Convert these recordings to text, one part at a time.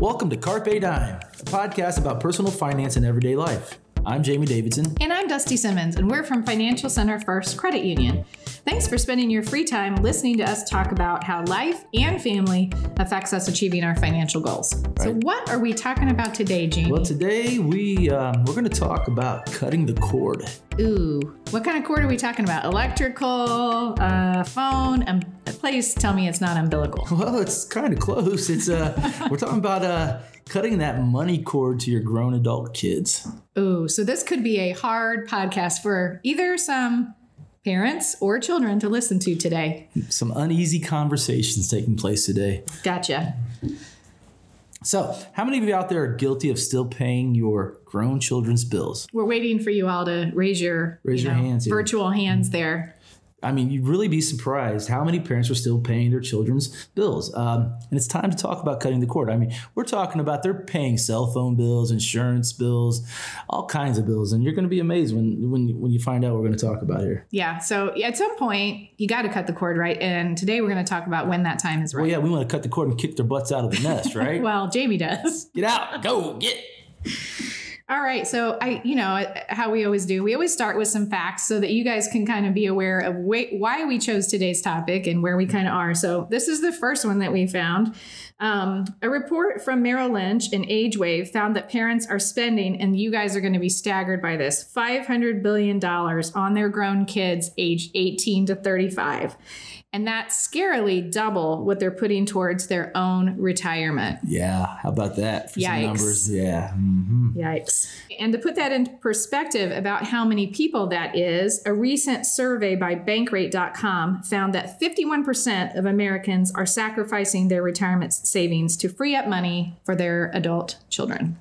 Welcome to Carpe Dime, a podcast about personal finance and everyday life. I'm Jamie Davidson. And I'm Dusty Simmons, and we're from Financial Center First Credit Union. Thanks for spending your free time listening to us talk about how life and family affects us achieving our financial goals. So, what are we talking about today, Jamie? Well, today we um, we're going to talk about cutting the cord. Ooh, what kind of cord are we talking about? Electrical, uh, phone? Um, please tell me it's not umbilical. Well, it's kind of close. It's uh, we're talking about uh, cutting that money cord to your grown adult kids. Ooh, so this could be a hard podcast for either some parents or children to listen to today. Some uneasy conversations taking place today. Gotcha. So, how many of you out there are guilty of still paying your grown children's bills? We're waiting for you all to raise your Raise you your hands here. virtual hands there. I mean, you'd really be surprised how many parents are still paying their children's bills. Um, and it's time to talk about cutting the cord. I mean, we're talking about they're paying cell phone bills, insurance bills, all kinds of bills, and you're going to be amazed when when when you find out what we're going to talk about here. Yeah. So at some point, you got to cut the cord, right? And today we're going to talk about when that time is right. Well, yeah, we want to cut the cord and kick their butts out of the nest, right? Well, Jamie does. Get out, go get. All right. So I, you know, how we always do, we always start with some facts so that you guys can kind of be aware of why we chose today's topic and where we mm-hmm. kind of are. So this is the first one that we found. Um, a report from Merrill Lynch and AgeWave found that parents are spending, and you guys are going to be staggered by this, $500 billion on their grown kids aged 18 to 35. And that's scarily double what they're putting towards their own retirement. Yeah, how about that for some numbers? Yeah. hmm Yikes. And to put that in perspective about how many people that is, a recent survey by bankrate.com found that 51% of Americans are sacrificing their retirement savings to free up money for their adult children.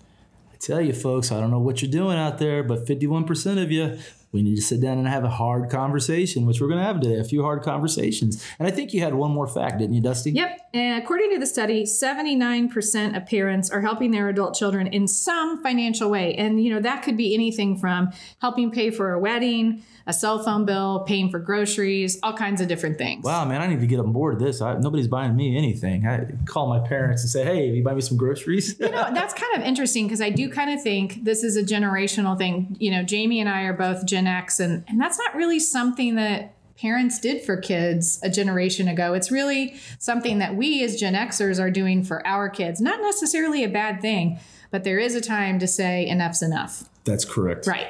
I tell you, folks, I don't know what you're doing out there, but 51% of you, we need to sit down and have a hard conversation, which we're going to have today, a few hard conversations. And I think you had one more fact, didn't you, Dusty? Yep. And according to the study, 79% of parents are helping their adult children in some financial way. And, you know, that could be anything from helping pay for a wedding, a cell phone bill, paying for groceries, all kinds of different things. Wow, man, I need to get on board with this. I, nobody's buying me anything. I call my parents and say, hey, you buy me some groceries? you know, that's kind of interesting because I do kind of think this is a generational thing. You know, Jamie and I are both Gen X, and, and that's not really something that parents did for kids a generation ago. It's really something that we as Gen Xers are doing for our kids. Not necessarily a bad thing, but there is a time to say enough's enough. That's correct. Right.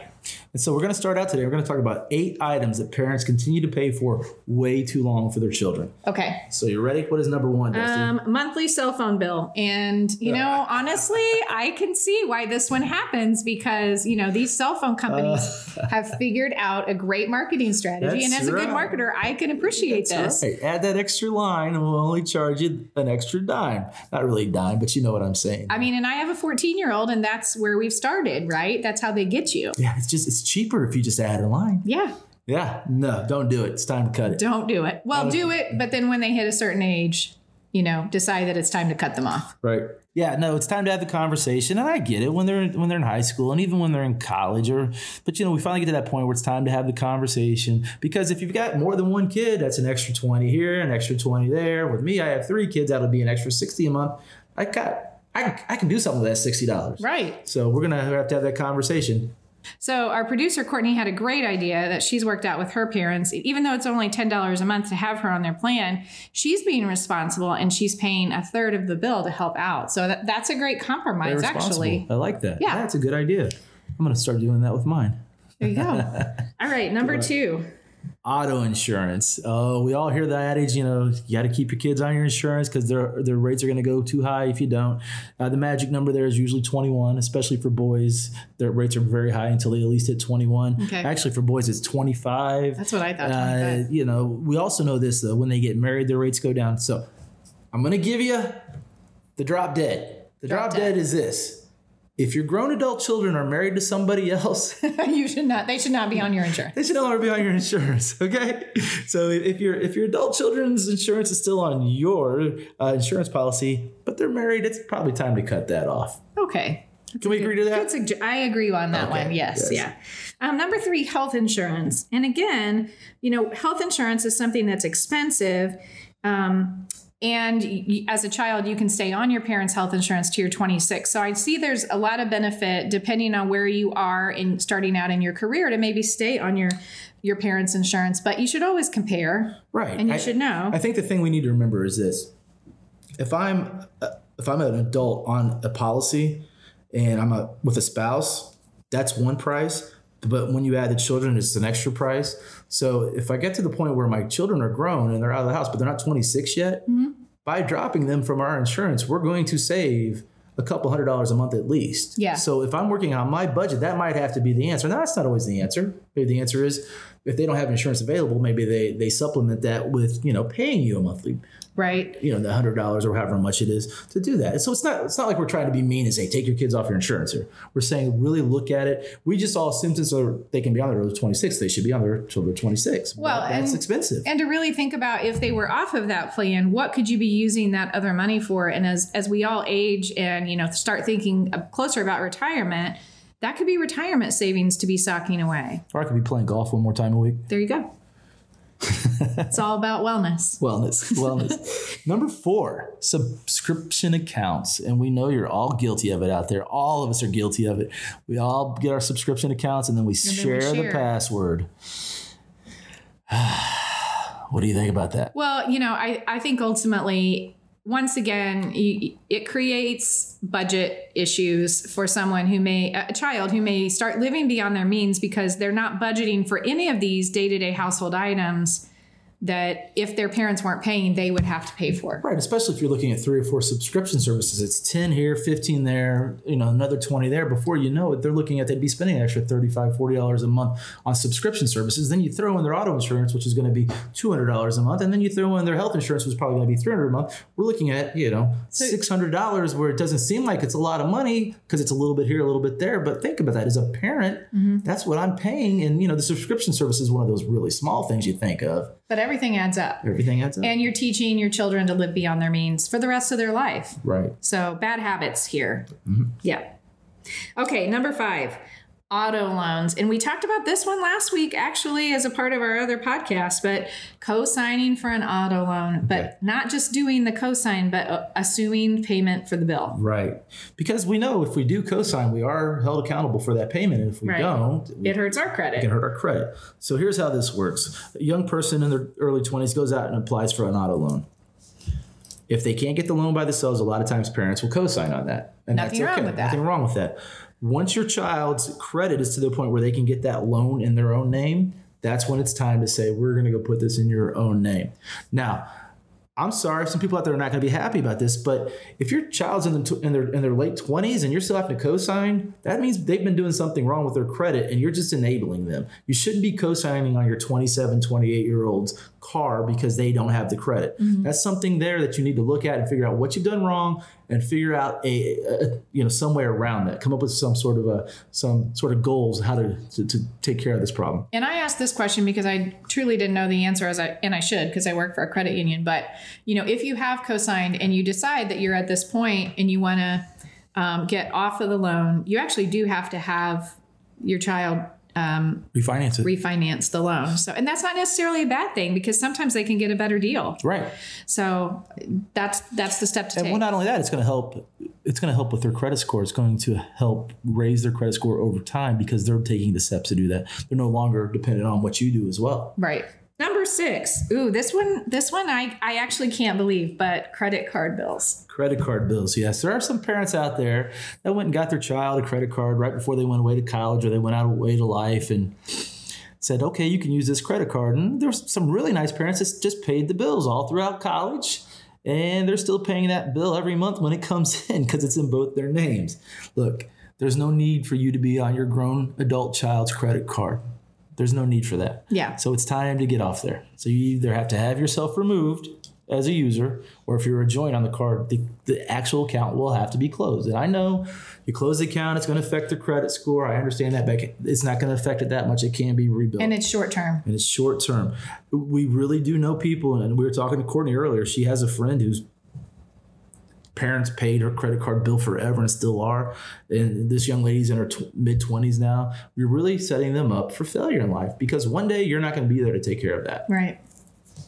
And so we're going to start out today. We're going to talk about eight items that parents continue to pay for way too long for their children. Okay. So you're ready? What is number one, Dusty? Um, monthly cell phone bill. And, you know, honestly, I can see why this one happens because, you know, these cell phone companies have figured out a great marketing strategy. And That's as a good marketer, I can appreciate this. Right. Add that extra line and we'll only charge you an extra dime. Not really a dime, but you know what I'm saying. I mean, and I have a 14 year old, and that's where we've started, right? That's how they get you. yeah, it's just, it's cheaper if you just add a line. Yeah, Yeah, no, don't do it. It's time to cut it. don't do it. Well, do it, but then when they hit a certain age, you know, decide that it's time to cut them off. Right. Yeah, no, it's time to have the conversation, and I get it when they're when they're in high school and even when they're in college, or but you know we finally get to that point where it's time to have the conversation because if you've got more than one kid, that's an extra twenty here, an extra twenty there. With me, I have three kids, that'll be an extra sixty a month. I got I I can do something with that sixty dollars. Right. So we're gonna have to have that conversation. So our producer Courtney had a great idea that she's worked out with her parents. Even though it's only ten dollars a month to have her on their plan, she's being responsible and she's paying a third of the bill to help out. So that, that's a great compromise, actually. I like that. Yeah. that's a good idea. I'm gonna start doing that with mine. There you go. All right, number two. Auto insurance. Oh, we all hear the adage, you know, you got to keep your kids on your insurance because their their rates are going to go too high if you don't. Uh, the magic number there is usually 21, especially for boys. Their rates are very high until they at least hit 21. Okay. Actually, for boys, it's 25. That's what I thought. Uh, you know, we also know this though. When they get married, their rates go down. So, I'm going to give you the drop dead. The drop, Drop dead. dead. is this: if your grown adult children are married to somebody else. you should not. They should not be on your insurance. They should no longer be on your insurance. Okay, so if your if your adult children's insurance is still on your uh, insurance policy, but they're married, it's probably time to cut that off. Okay. Can we agree to that? Good sugge- I agree on that Okay, one. Yes, yes. yeah. Um, number three, health insurance. And again, you know, health insurance is something that's expensive. Um, and as a child you can stay on your parents health insurance to your 26 so i see there's a lot of benefit depending on where you are in starting out in your career to maybe stay on your your parents insurance. But you should always compare. Right. and you I- should know. I think the thing we need to remember is this: if I'm uh, if I'm an adult on a policy and I'm a, with a spouse, that's one price. But when you add the children, it's an extra price. So if I get to the point where my children are grown and they're out of the house, but they're not 26 yet, Mm-hmm. by dropping them from our insurance, we're going to save a couple hundred dollars a month at least. Yeah. So if I'm working on my budget, that might have to be the answer. Now, that's not always the answer. Maybe the answer is if they don't have insurance available, maybe they they supplement that with you know paying you a monthly right you know the hundred dollars or however much it is to do that. So it's not it's not like we're trying to be mean and say take your kids off your insurance here. We're saying really look at it. We just saw symptoms are they can be on their 26. They should be on their till they're 26. Well, But that's and- expensive. and to really think about if they were off of that plan what could you be using that other money for and as as we all age and you know start thinking closer about retirement that could be retirement savings to be socking away or I could be playing golf one more time a week. there you go it's all about wellness Wellness, wellness. Number four, subscription accounts. And we know you're all guilty of it out there. All of us are guilty of it. We all get our subscription accounts and then we, then we share, share the password. what do you think about that? Well, you know, I, I think ultimately, once again, you, it creates budget issues for someone who may, a child who may start living beyond their means because they're not budgeting for any of these day to day household items that if their parents weren't paying, they would have to pay for. it. Right, especially if you're looking at three or four subscription services. It's 10 here, 15 there, you know, another 20 there. Before you know it, they're looking at they'd be spending an extra $35, $40 a month on subscription services. Then you throw in their auto insurance, which is going to be $200 a month. And then you throw in their health insurance, which is probably going to be 300 a month. We're looking at, you know, $600 where it doesn't seem like it's a lot of money because it's a little bit here, a little bit there. But think about that. As a parent, mm-hmm. that's what I'm paying. And, you know, the subscription service is one of those really small things you think of. But everything adds up. Everything adds up. And you're teaching your children to live beyond their means for the rest of their life. right. So bad habits here. Mm-hmm. Yeah. Okay, number five, auto loans. And we talked about this one last week, actually, as a part of our other podcast, but co signing for an auto loan, but Okay. not just doing the co sign, but uh, assuming payment for the bill. Right. Because we know if we do co sign, we are held accountable for that payment. And if we Right. don't, we It hurts our credit. It can hurt our credit. So here's how this works a young person in their early 20s goes out and applies for an auto loan. If they can't get the loan by themselves, a lot of times parents will co-sign on that. And Nothing wrong with that. Nothing wrong with that. Once your child's credit is to the point where they can get that loan in their own name, that's when it's time to say, we're going to go put this in your own name. Now, I'm sorry, some people out there are not going to be happy about this, but if your child's in, the, in their in their late 20s and you're still having to co-sign, that means they've been doing something wrong with their credit and you're just enabling them. You shouldn't be co-signing on your 27, 28 year old's car because they don't have the credit. Mm-hmm. That's something there that you need to look at and figure out what you've done wrong and figure out a, a you know some way around that. Come up with some sort of a some sort of goals how to, to, to take care of this problem. And I asked this question because I truly didn't know the answer as I and I should because I work for a credit union. But you know, if you have co-signed and you decide that you're at this point and you want to um, get off of the loan, you actually do have to have your child um, Refinance it. refinance the loan. So, and that's not necessarily a bad thing because sometimes they can get a better deal. right. So that's that's the step to And take. well, not only that, it's going to help. It's going to help with their credit score. It's going to help raise their credit score over time because they're taking the steps to do that. They're no longer dependent on what you do as well. Right. Number six. Ooh, this one, this one I, I actually can't believe, but credit card bills. Credit card bills. Yes, there are some parents out there that went and got their child a credit card right before they went away to college or they went out away to life and said, "Okay, you can use this credit card." And there's some really nice parents that just paid the bills all throughout college. And they're still paying that bill every month when it comes in because it's in both their names. Look, there's no need for you to be on your grown adult child's credit card. There's no need for that. Yeah. So it's time to get off there. So you either have to have yourself removed as a user, or if you're a joint on the card, the, the actual account will have to be closed. And I know you close the account, it's going to affect the credit score. I understand that, but it's not going to affect it that much. It can be rebuilt. And it's short term. and it's short term. We really do know people, and we were talking to Courtney earlier. She has a friend whose parents paid her credit card bill forever and still are. And this young lady's in her tw- mid 20s now. We're really setting them up for failure in life because one day you're not going to be there to take care of that. Right.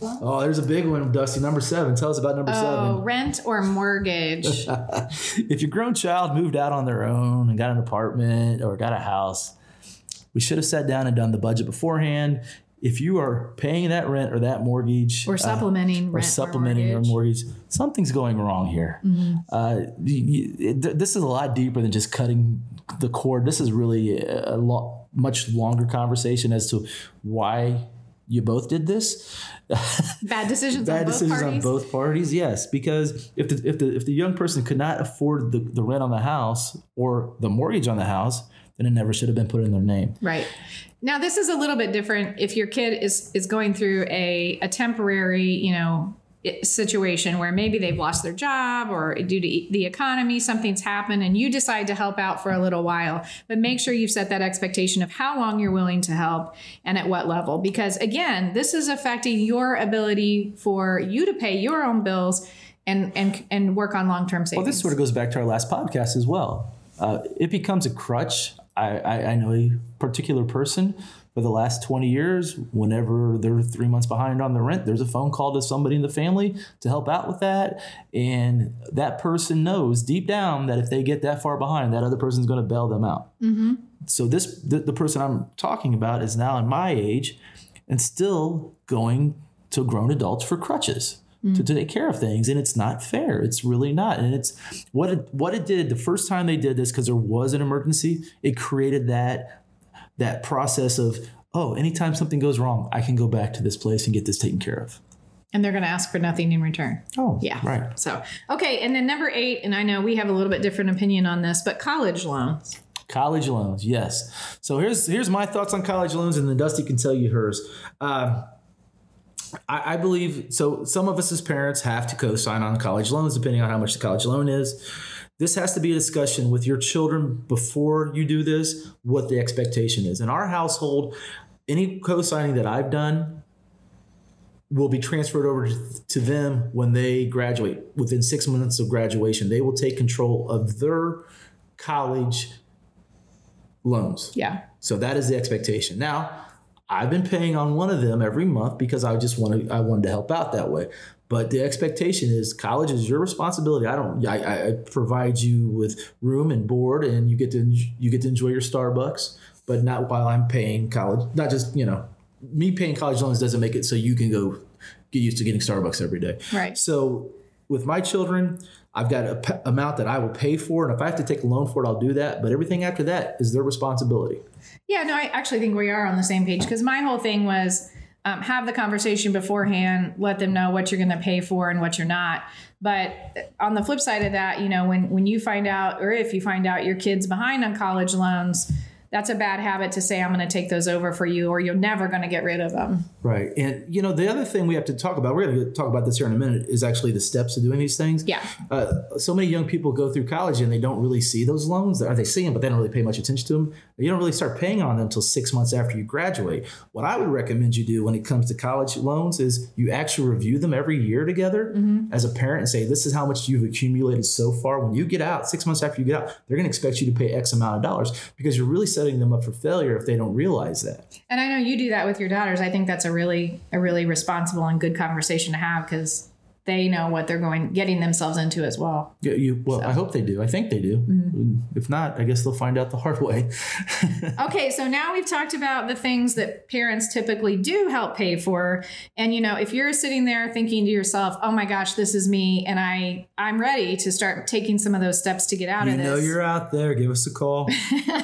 Oh, there's a big one, Dusty. Number seven. Tell us about number Oh, rent or mortgage. if your grown child moved out on their own and got an apartment or got a house, we should have sat down and done the budget beforehand. If you are paying that rent or that mortgage, or uh, supplementing or rent supplementing or your mortgage. mortgage, something's going wrong here. Mm-hmm. Uh, you- it- this is a lot deeper than just cutting the cord. This is really a, a lo- much longer conversation as to why you both did this. Bad decisions Bad on both decisions parties. on both parties, yes. Because if the if the if the young person could not afford the, the rent on the house or the mortgage on the house, then it never should have been put in their name. Right. Now this is a little bit different if your kid is is going through a a temporary, you know, situation where maybe they've lost their job or due to the economy something's happened and you decide to help out for a little while but make sure you've set that expectation of how long you're willing to help and at what level because again this is affecting your ability for you to pay your own bills and and and work on long-term savings Well, this sort of goes back to our last podcast as well. Uh, it becomes a crutch. I, I, I know a particular person for the last 20 years, whenever they're three months behind on the rent, there's a phone call to somebody in the family to help out with that. And that person knows deep down that if they get that far behind, that other person's going to bail them out. So this the, the person I'm talking about is now in my age and still going to grown adults for crutches to, to take care of things and it's not fair it's really not and it's what it what it did the first time they did this because there was an emergency it created that that process of oh anytime something goes wrong i can go back to this place and get this taken care of and they're going to ask for nothing in return oh Yeah. right So, okay. And then number eight, and I know we have a little bit different opinion on this, but college loans. College loans, yes. So here's here's my thoughts on college loans, and then Dusty can tell you hers. Um, I, I believe so. Some of us as parents have to co-sign on college loans, depending on how much the college loan is. This has to be a discussion with your children before you do this. What the expectation is in our household. Any co-signing that I've done will be transferred over to them when they graduate. Within six months of graduation, they will take control of their college loans. Yeah. So that is the expectation. Now, I've been paying on one of them every month because I just wanted I wanted to help out that way. But the expectation is college is your responsibility. I don't. I, I provide you with room and board, and you get to you get to enjoy your Starbucks, but not while I'm paying college. Not just you know, me paying college loans doesn't make it so you can go get used to getting Starbucks every day. Right. So with my children, I've got a p- amount that I will pay for, and if I have to take a loan for it, I'll do that. But everything after that is their responsibility. Yeah. No, I actually think we are on the same page because my whole thing was um, have the conversation beforehand, let them know what you're going to pay for and what you're not. But on the flip side of that, you know, when when you find out, or if you find out your kid's behind on college loans, that's a bad habit to say I'm going to take those over for you, or you're never going to get rid of them. Right. And, you know, the other thing we have to talk about, we're going to talk about this here in a minute, is actually the steps of doing these things. Yeah. Uh, so many young people go through college and they don't really see those loans, or they see them, but they don't really pay much attention to them. You don't really start paying on them until six months after you graduate. What I would recommend you do when it comes to college loans is you actually review them every year together as a parent and say, this is how much you've accumulated so far. When you get out, six months after you get out, they're going to expect you to pay X amount of dollars because you're really setting them up for failure if they don't realize that. And I know you do that with your daughters. I think that's a really a really responsible and good conversation to have because they know what they're going getting themselves into as well. Yeah, you. Well, I hope they do. I think they do. Mm-hmm. If not, I guess they'll find out the hard way. Okay, so now we've talked about the things that parents typically do help pay for. And you know, if you're sitting there thinking to yourself, "Oh my gosh, this is me and I I'm ready to start taking some of those steps to get out you of this." You know you're out there. Give us a call.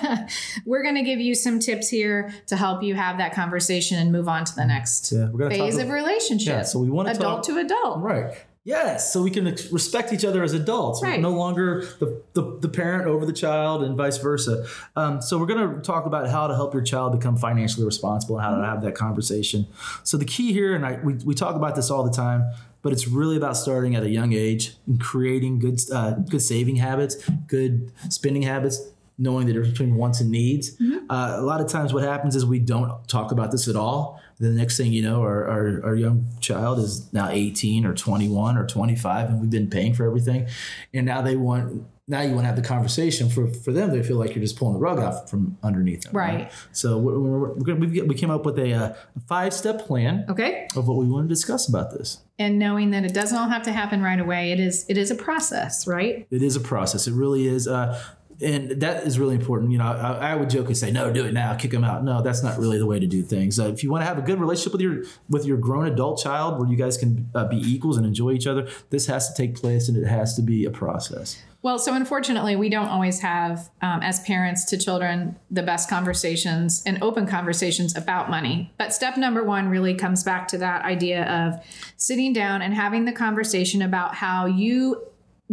We're going to give you some tips here to help you have that conversation and move on to the mm. next Yeah, phase of relationship. Yeah, so we wanna adult talk- to adult. right. Yes, so we can ex- respect each other as adults. Right. no longer the, the, the parent over the child and vice versa. Um, so we're going to talk about how to help your child become financially responsible and how to have that conversation. So the key here, and I, we, we talk about this all the time, but it's really about starting at a young age and creating good uh, good saving habits, good spending habits, knowing the difference between wants and needs. Uh, a lot of times, what happens is we don't talk about this at all. The next thing you know, our, our, our young child is now 18 or 21 or 25, and we've been paying for everything. And now they want now you want to have the conversation for for them they feel like you're just pulling the rug out from underneath them Right. so we're, we're, we're gonna, we we came up with a, uh, a five step plan Okay. of what we want to discuss about this And knowing that it doesn't all have to happen right away, it is it is a process, right? it is a process it really is uh, and that is really important. You know, I, I would joke and say, "No, do it now, kick them out." No, that's not really the way to do things. Uh, if you want to have a good relationship with your with your grown adult child, where you guys can uh, be equals and enjoy each other, this has to take place, and it has to be a process. Well, so unfortunately, we don't always have, um, as parents to children, the best conversations and open conversations about money. But step number one really comes back to that idea of sitting down and having the conversation about how you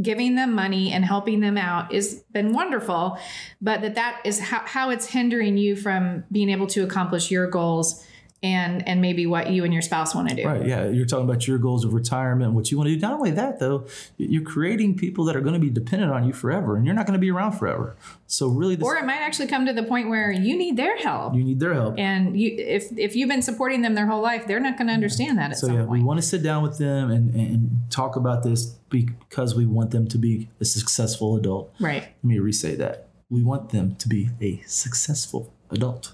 giving them money and helping them out has been wonderful, but that that is how, how it's hindering you from being able to accomplish your goals and and maybe what you and your spouse want to do. Right? Yeah, you're talking about your goals of retirement, what you want to do. Not only that, though, you're creating people that are going to be dependent on you forever, and you're not going to be around forever. So really, this, Or it might actually come to the point where you need their help. you need their help. and you if if you've been supporting them their whole life they're not going to understand that at So some yeah, we want to sit down with them and, and talk about this because we want them to be a successful adult. right Let me re-say that. We want them to be a successful adult.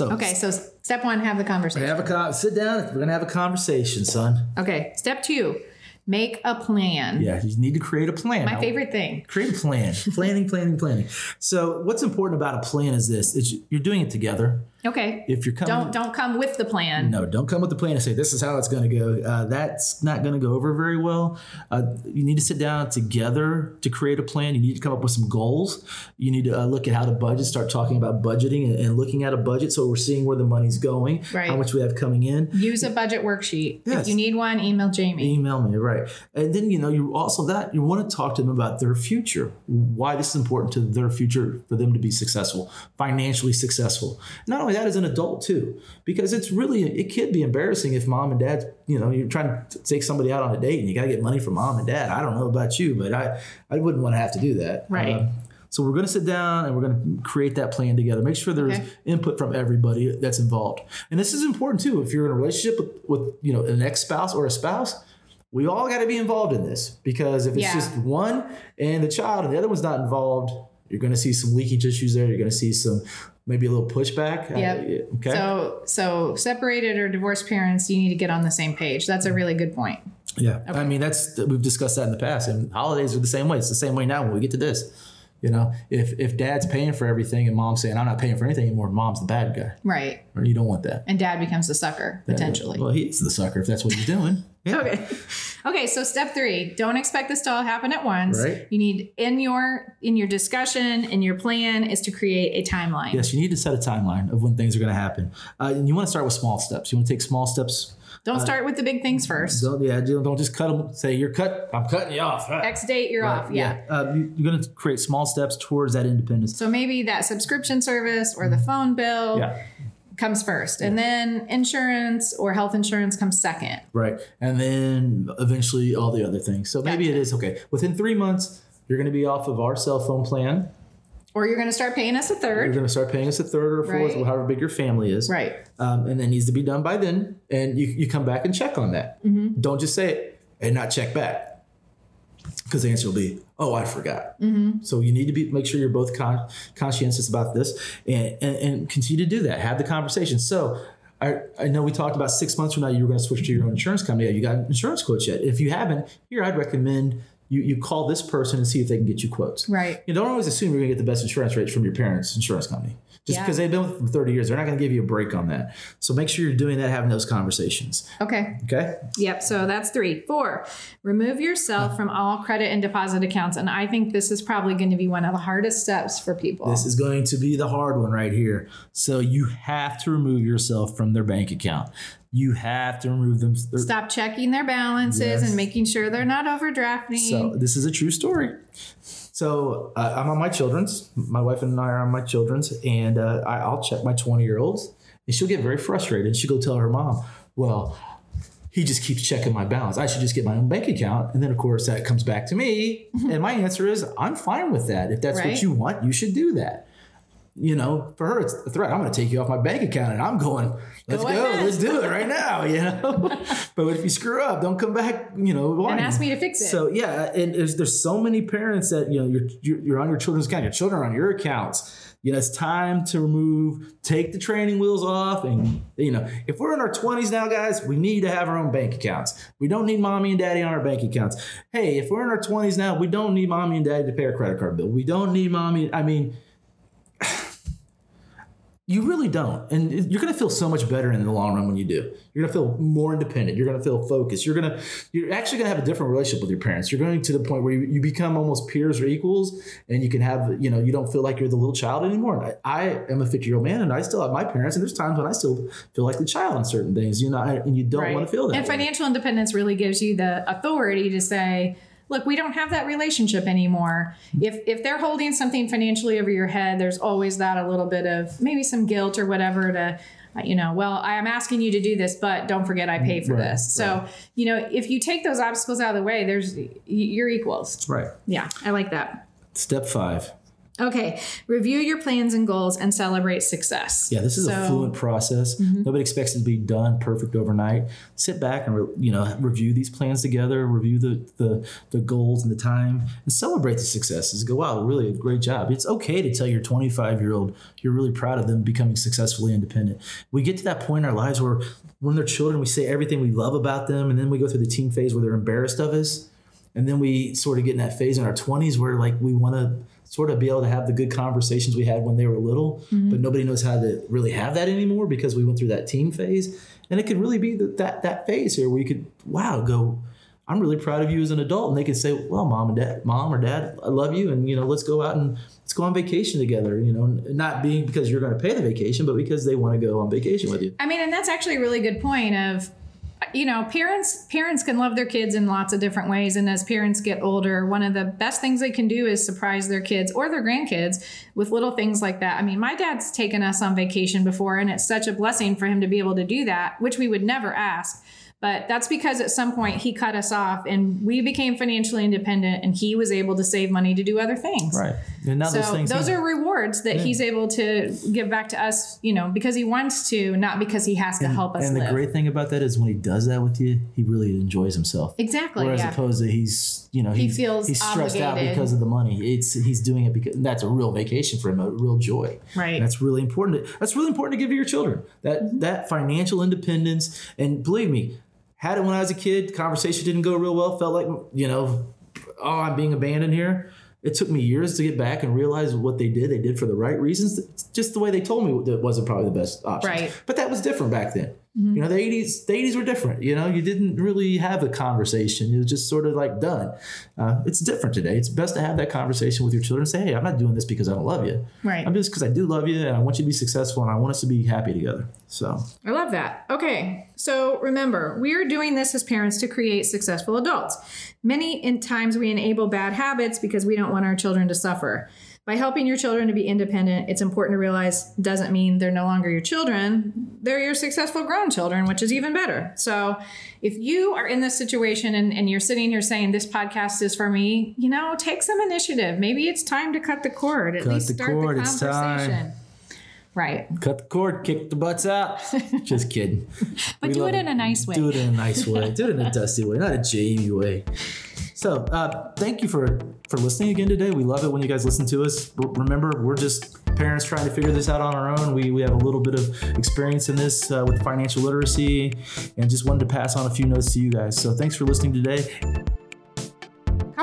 So okay so step one have the conversation have a con- sit down. We're gonna have a conversation, son. okay step two make a plan Yeah, you need to create a plan. my Now, favorite thing Create a plan. planning, planning, planning. So what's important about a plan is this: it's, you're doing it together. Okay If you're coming, don't don't come with the plan No, don't come with the plan and say this is how it's going to go. Uh, that's not going to go over very well. Uh, you need to sit down together to create a plan. You need to come up with some goals. You need to uh, look at how to budget. Start talking about budgeting and, and looking at a budget so we're seeing where the money's going, Right. how much we have coming in. use a budget worksheet Yes. if you need one email jamie Email me, right? And then you know you also that you want to talk to them about their future, why this is important to their future for them to be successful, financially successful. Not only that, as an adult too, because it's really it could be embarrassing if mom and dad, you know, you're trying to take somebody out on a date and you got to get money from mom and dad. I don't know about you, but I I wouldn't want to have to do that, Right. Um, so we're going to sit down and we're going to create that plan together. Make sure there's Okay. input from everybody that's involved. And this is important too. If you're in a relationship with, with you know an ex spouse or a spouse, we all got to be involved in this because if it's Yeah. just one and the child and the other one's not involved, you're going to see some leakage issues there. You're going to see some maybe a little pushback. Uh, Yep. okay. so so separated or divorced parents you need to get on the same page that's a really good point Yeah, I mean that's we've discussed that in the past, and holidays are the same way. It's the same way now when we get to this. You know, if if dad's paying for everything and mom's saying I'm not paying for anything anymore, mom's the bad guy, right or you don't want that. and dad becomes the sucker potentially Well, he's the sucker if that's what he's doing. Yeah. Okay. Okay, so step 3, don't expect this to all happen at once. Right. You need in your in your discussion, in your plan is to create a timeline. Yes, you need to set a timeline of when things are going to happen, uh, and you want to start with small steps. You want to take small steps. Don't start with the big things first. Don't yeah, don't just cut them. Say you're cut. I'm cutting you off. Right. X date you're off. Yeah. Uh, you- you're going to create small steps towards that independence. So maybe that subscription service or the phone bill Yeah. comes first. And then insurance or health insurance comes second. Right. And then eventually all the other things. So maybe it is okay. Within three months, you're going to be off of our cell phone plan. Or you're going to start paying us a third. You're going to start paying us a third or a fourth, Right. however big your family is. Right. Um, and that needs to be done by then. And you, you come back and check on that. Mm-hmm. Don't just say it and not check back. Because the answer will be, oh, I forgot. Mm-hmm. So you need to be make sure you're both con- conscientious about this and, and, and continue to do that. Have the conversation. So I, I know we talked about six months from now you were going to switch to your own insurance company. Have you got an insurance quotes yet? If you haven't, here I'd recommend you, you call this person and see if they can get you quotes. Right. You don't always assume you're going to get the best insurance rates from your parents' insurance company. Just Yeah. because they've been with them 30 years, they're not going to give you a break on that. So make sure you're doing that, having those conversations. Okay. Okay. Yep. So that's three. Four, remove yourself from all credit and deposit accounts. And I think this is probably going to be one of the hardest steps for people. This is going to be the hard one right here. So you have to remove yourself from their bank account. You have to remove them. Stop checking their balances Yes. and making sure they're not overdrafting. So this is a true story. So uh, I'm on my children's. My wife and I are on my children's, and uh, I, I'll check my 20 year olds, and she'll get very frustrated. And she'll go tell her mom, "Well, he just keeps checking my balance. I should just get my own bank account." And then of course that comes back to me, and my answer is, "I'm fine with that. If that's Right. what you want, you should do that." You know, for her, it's a threat. I'm going to take you off my bank account, and I'm going. Let's go. Go. Let's do it right now. You know. but if you screw up, don't come back. You know, and ask me to fix it. So yeah, and there's there's so many parents that you know you're you're, you're on your children's account. Your children are on your accounts. You know, it's time to remove, take the training wheels off, and you know, if we're in our 20s now, guys, we need to have our own bank accounts. We don't need mommy and daddy on our bank accounts. Hey, if we're in our 20s now, we don't need mommy and daddy to pay our credit card bill. We don't need mommy. I mean, you really don't. And you're going to feel so much better in the long run when you do. You're going to feel more independent. You're going to feel focused. You're going to, you're actually going to have a different relationship with your parents. You're going to the point where you, you become almost peers or equals and you can have, you know, you don't feel like you're the little child anymore. And I, I am a 50 year old man and I still have my parents. And there's times when I still feel like the child on certain things, you know, and you don't want to feel that. And way. financial independence really gives you the authority to say, look, we don't have that relationship anymore. If if they're holding something financially over your head, there's always that a little bit of maybe some guilt or whatever to uh, you know, well, I am asking you to do this, but don't forget I pay for Right, this. So, you know, if you take those obstacles out of the way, there's you're equals. right. Yeah, I like that. Step five. Okay, review your plans and goals and celebrate success. Yeah, this is a So- fluent process. Mm-hmm. Nobody expects it to be done perfect overnight. Sit back and re- you know review these plans together, review the, the the goals and the time, and celebrate the successes. Go, wow, really a great job. It's okay to tell your 25 year old you're really proud of them becoming successfully independent. We get to that point in our lives where when they're children, we say everything we love about them, and then we go through the teen phase where they're embarrassed of us. And then we sort of get in that phase in our 20s where like we want to sort of be able to have the good conversations we had when they were little, mm-hmm. but nobody knows how to really have that anymore because we went through that teen phase. And it could really be that that, that phase here where you could, wow, go, I'm really proud of you as an adult. And they could say, well, mom and dad, mom or dad, I love you. And, you know, let's go out and let's go on vacation together, you know, not being because you're going to pay the vacation, but because they want to go on vacation with you. I mean, and that's actually a really good point of you know, parents parents can love their kids in lots of different ways and as parents get older, one of the best things they can do is surprise their kids or their grandkids with little things like that. I mean, my dad's taken us on vacation before and it's such a blessing for him to be able to do that, which we would never ask. But that's because at some point he cut us off and we became financially independent and he was able to save money to do other things. Right. And now So those things. those are rewards that he's able to give back to us, you know, because he wants to, not because he has to help us and the live. great thing about that is when he does that with you, he really enjoys himself. exactly. Whereas yeah. opposed to he's, you know, He feels he's stressed out because of the money. It's he's doing it because that's a real vacation for him, a real joy. Right. And that's really important. To, that's really important to give to your children. That Mm-hmm. that financial independence. And believe me, had it when I was a kid. Conversation didn't go real well. Felt like you know, oh, I'm being abandoned here. It took me years to get back and realize what they did. They did for the right reasons. It's just the way they told me that wasn't probably the best option. Right. But that was different back then. You know, the eighties, the eighties were different. You know, you didn't really have a conversation. It was just sort of like done. Uh, it's different today. It's best to have that conversation with your children. and Say, hey, I'm not doing this because I don't love you. Right. I'm just because I do love you and I want you to be successful and I want us to be happy together. So I love that. Okay. So remember, we are doing this as parents to create successful adults. Many in times we enable bad habits because we don't want our children to suffer. By helping your children to be independent, it's important to realize doesn't mean they're no longer your children. They're your successful grown children, which is even better. So if you are in this situation and, and you're sitting here saying this podcast is for me, you know, take some initiative. Maybe it's time to cut the cord. At Cut least the start cord, the conversation. Right. cut the cord, kick the butts out. just kidding. But We do it in a nice way. Do it in a nice way. do it in a dusty way, not a Jamie way. So, uh, thank you for for listening again today. We love it when you guys listen to us. Remember, we're just parents trying to figure this out on our own. We, we have a little bit of experience in this uh, with financial literacy, and just wanted to pass on a few notes to you guys. So, thanks for listening today.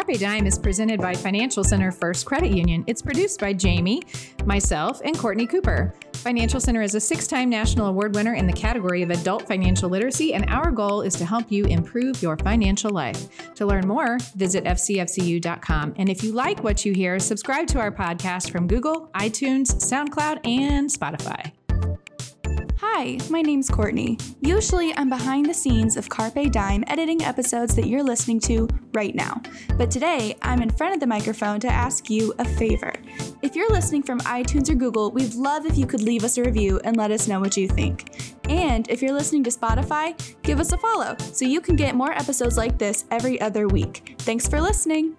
Carpe Dime is presented by Financial Center First Credit Union. It's produced by Jamie, myself, and Courtney Cooper. Financial Center is a six time national award winner in the category of adult financial literacy, and our goal is to help you improve your financial life. To learn more, visit fcfcu.com. And if you like what you hear, subscribe to our podcast from Google, iTunes, SoundCloud, and Spotify. Hi, my name's Courtney. Usually, I'm behind the scenes of Carpe Dime editing episodes that you're listening to right now. But today, I'm in front of the microphone to ask you a favor. If you're listening from iTunes or Google, we'd love if you could leave us a review and let us know what you think. And if you're listening to Spotify, give us a follow so you can get more episodes like this every other week. Thanks for listening.